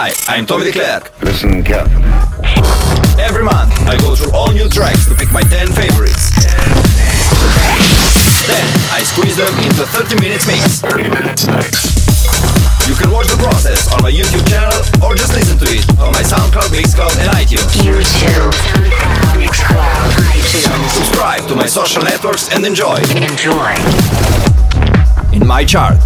Hi, I'm Tomy DeClerque. Listen carefully. Every month, I go through all new tracks to pick my 10 favorites. Then, I squeeze them into 30 minutes mix. 30 minutes mix. You can watch the process on my YouTube channel or just listen to it on my SoundCloud, Mixcloud, and iTunes. YouTube, SoundCloud, Mixcloud, iTunes. Subscribe to my social networks and enjoy. Enjoy. In my chart.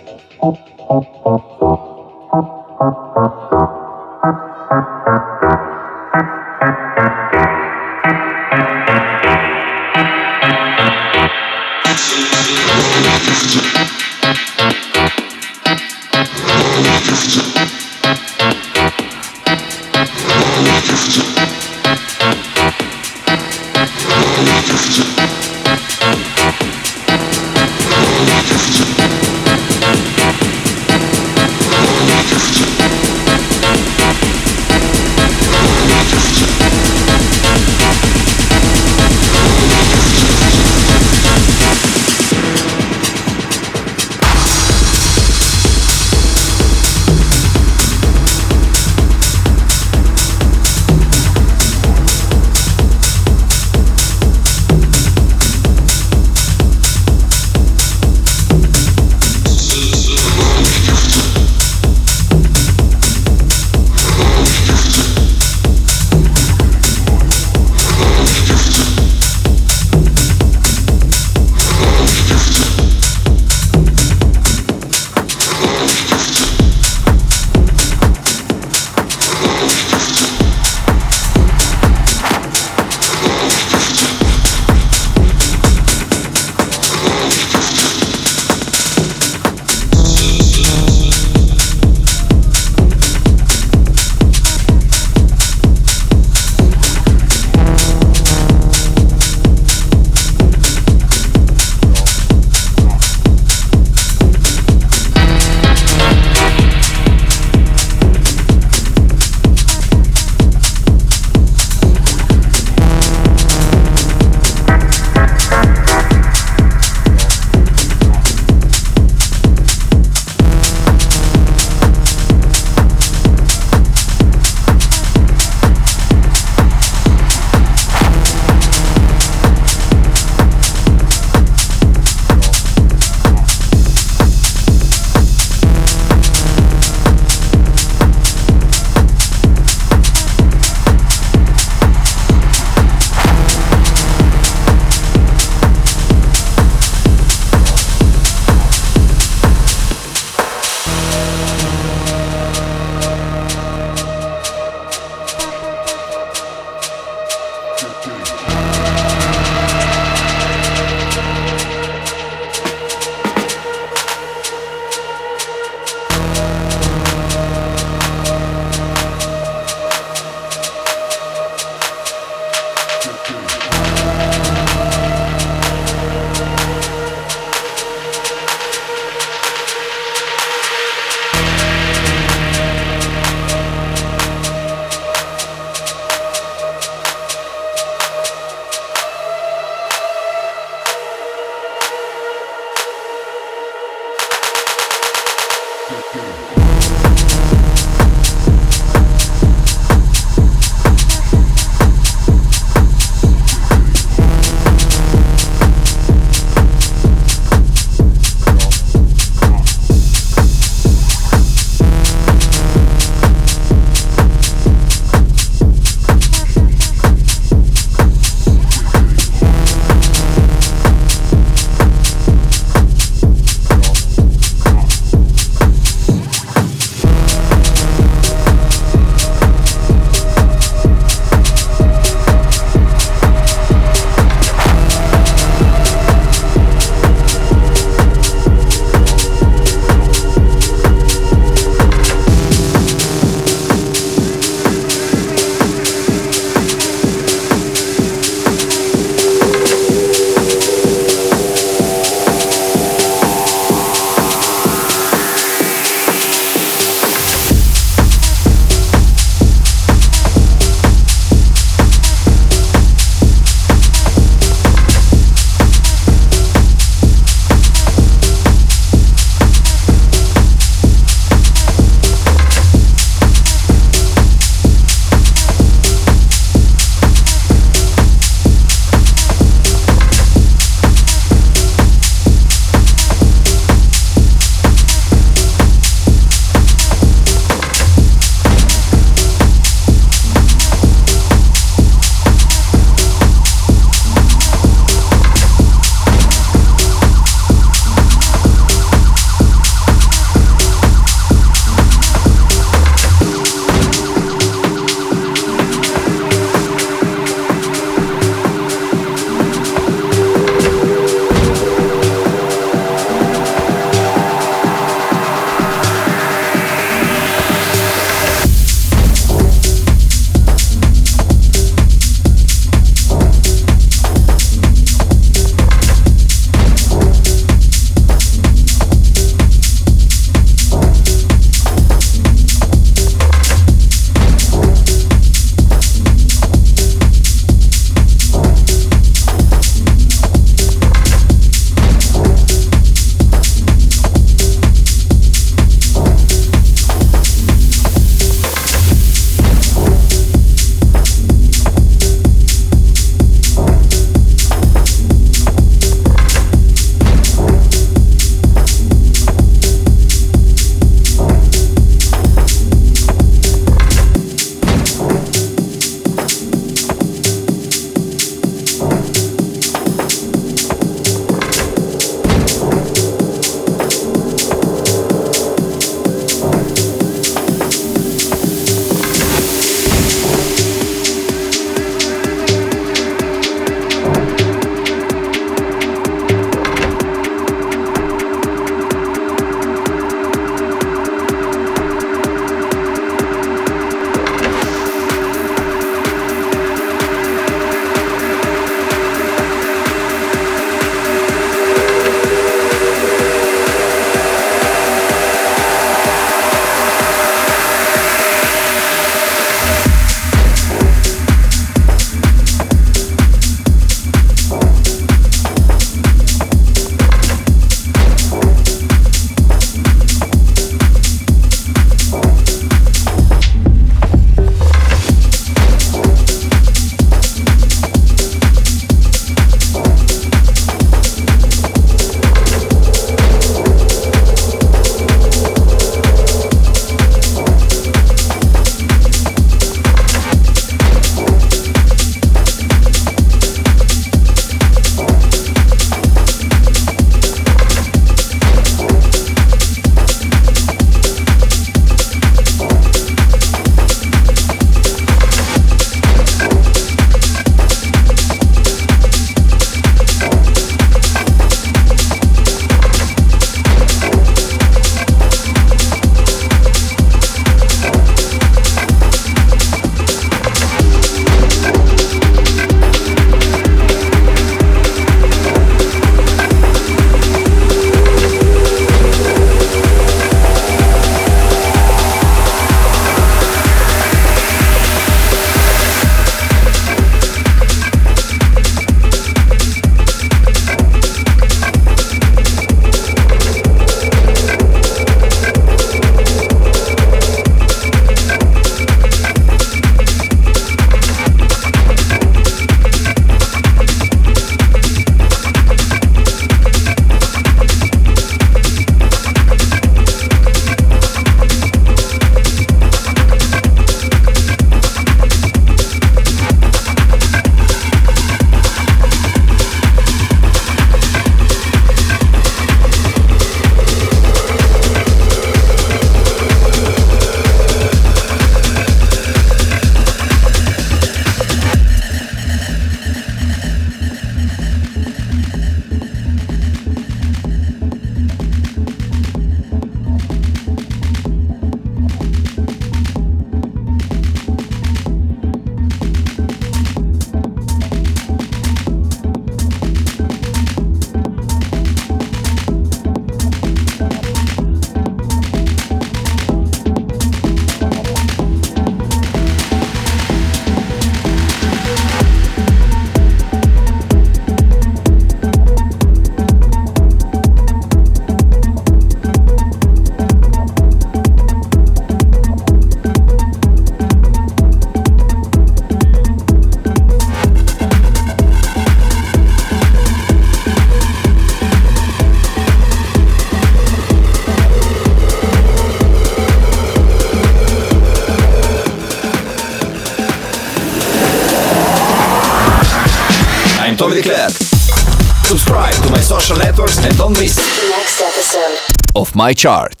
My chart.